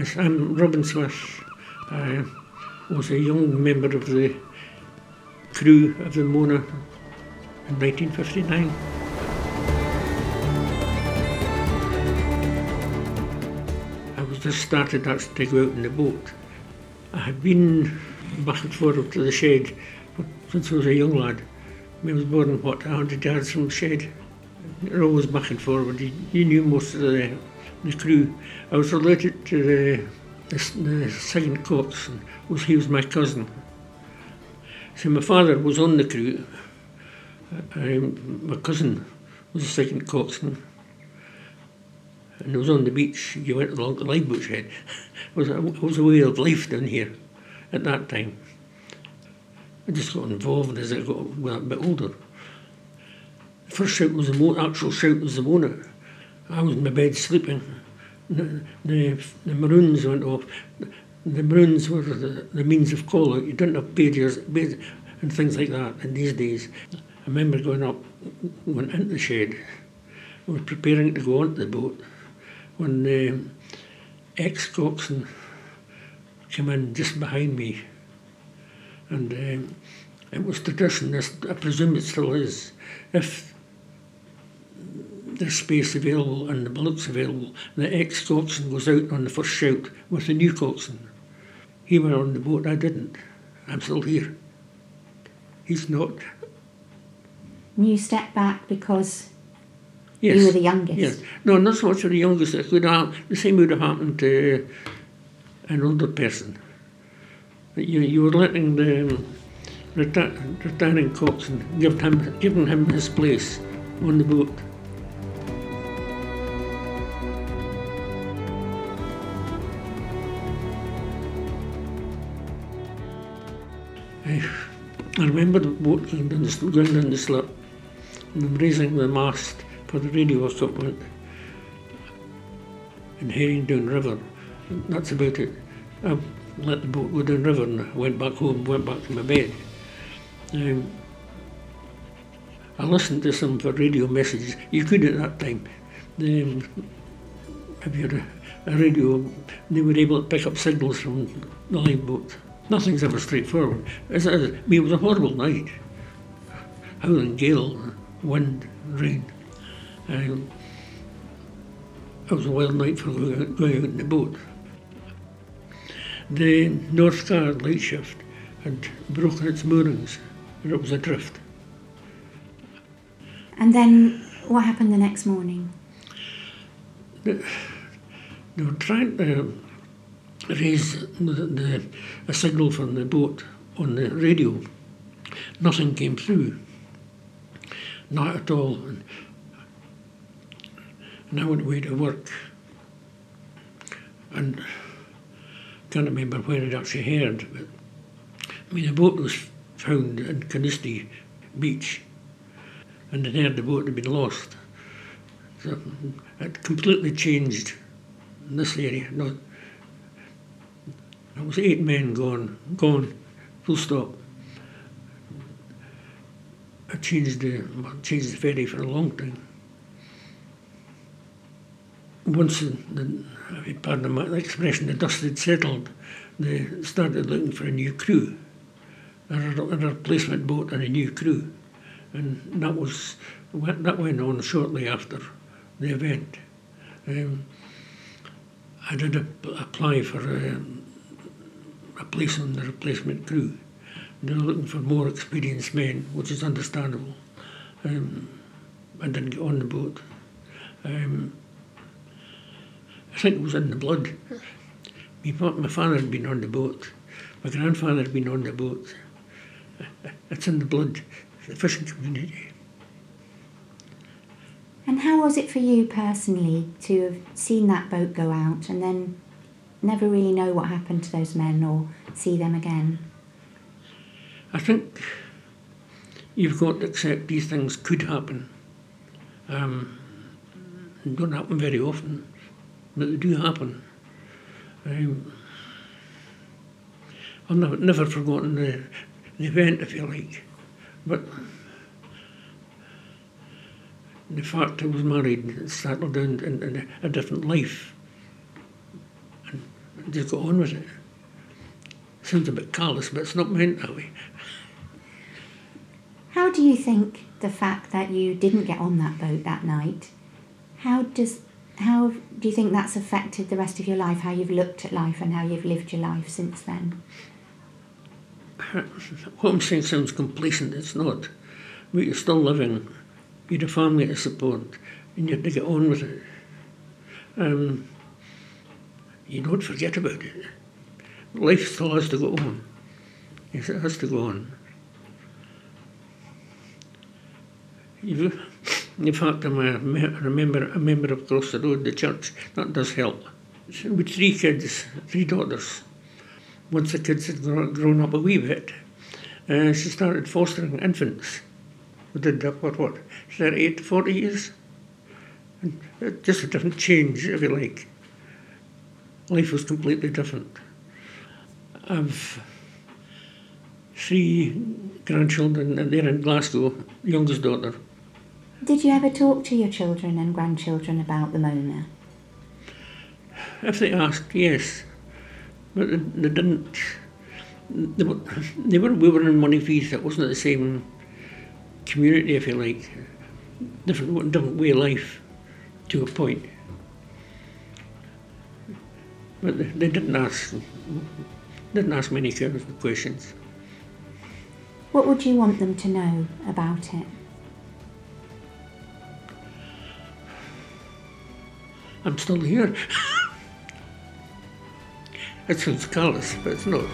I'm Robin Smith. I was a young member of the crew of the Mona in 1959. I was just started actually to go out in the boat. I had been back and forward to the shed since I was a young lad. I was born, what, 100 yards from the shed. Always back and forward. You knew most of the, the crew. I was related to the, the, the second coxswain. Was, he was my cousin. So my father was on the crew. Um, my cousin was the second coxswain. And it was on the beach. You went along the lifeboat shed. it, was a, it was a way of life down here at that time. I just got involved as I got, a bit older. The first shout was the mo- actual shout was the Mona. I was in my bed sleeping. The, the, the maroons went off. The maroons were the, the means of call. You didn't have pagers and things like that in these days. I remember going up, went into the shed. I was preparing to go onto the boat when the ex-coxswain came in just behind me. And um, it was tradition, I presume it still is, if there's space available and the bullock's available, the ex-coxswain goes out on the first shout with the new coxswain. He went on the boat, I didn't. I'm still here. He's not. You stepped back because Yes. you were the youngest. Yes. No, not so much the youngest. It could have, the same would have happened to an older person. You, you were letting the um, reti- retiring coxswain give him, giving him his place on the boat. I, remember going down the, slip and raising the mast for the radio equipment and heading down river. That's about it. I let the boat go down river and went back home, went back to my bed. Um, I listened to some radio messages. You could at that time. Um, if you had a, a radio, they were able to pick up signals from the lifeboat. Nothing's ever straightforward. It's, I mean, it was a horrible night. Howling gale, wind, rain. Um, it was a wild night for going out, going out in the boat. The North Carr lightship had broken its moorings and it was adrift. And then what happened the next morning? They were trying to raise the, the, a signal from the boat on the radio. Nothing came through. Not at all. And, I went away to work. And can't remember where I'd actually heard, but I mean, the boat was found in Carnoustie Beach, and I'd heard the boat had been lost. So it completely changed this area. No, there was eight men gone, gone, full stop. I changed the changed the ferry for a long time. Once the, the pardon my expression, the dust had settled, they started looking for a new crew, a, a replacement boat and a new crew, and that was that went on shortly after the event. Um, I did apply for a, a place on the replacement crew. They were looking for more experienced men, which is understandable. Um, I didn't get on the boat. Um, I think it was in the blood. My, my father had been on the boat. My grandfather had been on the boat. It's in the blood, the fishing community. And how was it for you personally to have seen that boat go out and then never really know what happened to those men or see them again? I think you've got to accept these things could happen. Um, don't happen very often, but they do happen. Um, I've never, never forgotten the, the event, if you like, but the fact I was married and settled down in, in a different life. Just got on with it. Sounds a bit callous, but it's not meant that way. How do you think the fact that you didn't get on that boat that night, how does how do you think that's affected the rest of your life? How you've looked at life and how you've lived your life since then? What I'm saying sounds complacent. It's not. But you're still living. You had a family to support, and you have to get on with it. Um, you don't forget about it. Life still has to go on. Yes, it has to go on. You, in fact, I'm a, a, member, a member of Across the Road, the church. That does help. With three kids, three daughters. Once the kids had grown up a wee bit, uh, she started fostering infants. We did that for what, 38, 40 years? And just a different change, if you like. Life was completely different. I've three grandchildren, and they're in Glasgow, youngest daughter. Did you ever talk to your children and grandchildren about the Mona? If they asked, yes. But they didn't. They were, they were, we were in Monifieth, it wasn't the same community, if you like. Different, different way of life to a point. But they didn't ask, didn't ask many questions. What would you want them to know about it? I'm still here. it sounds callous, but it's not.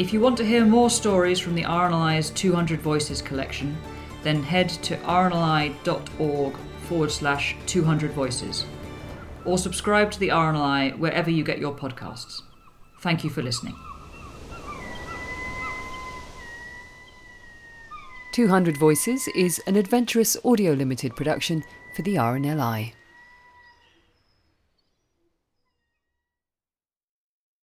If you want to hear more stories from the RNLI's 200 Voices collection, then head to rnli.org forward slash 200 voices or subscribe to the RNLI wherever you get your podcasts. Thank you for listening. 200 Voices is an adventurous audio limited production for the RNLI.